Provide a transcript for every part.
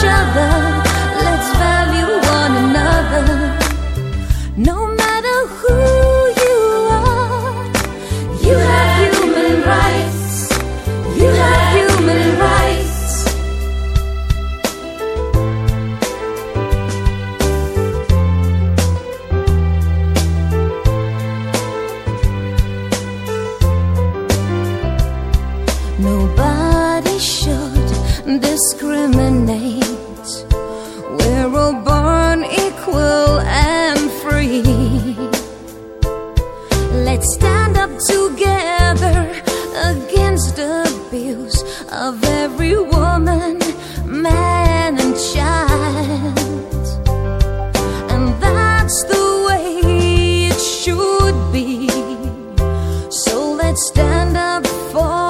each other. Let's value one another. No matter who you are, you have human rights. You have human rights. Nobody discriminate. We're all born equal and free. Let's stand up together against abuse of every woman, man, and child. And that's the way it should be. So let's stand up for.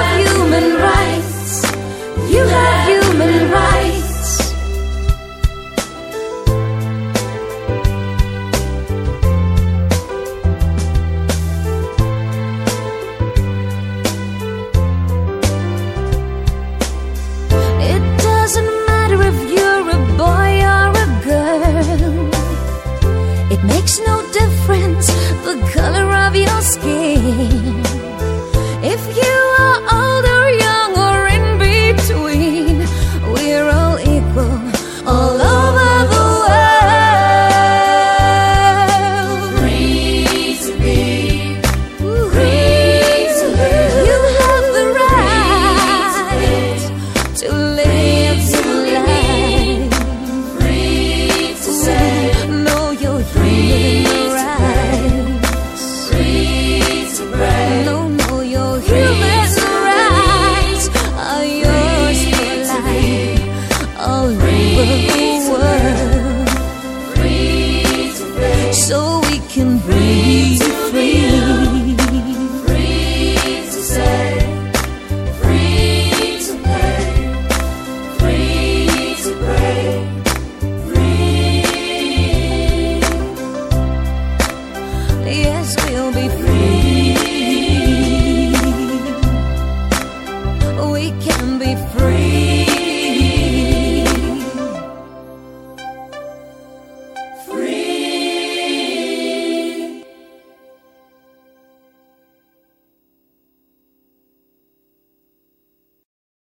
makes no difference the color of your skin.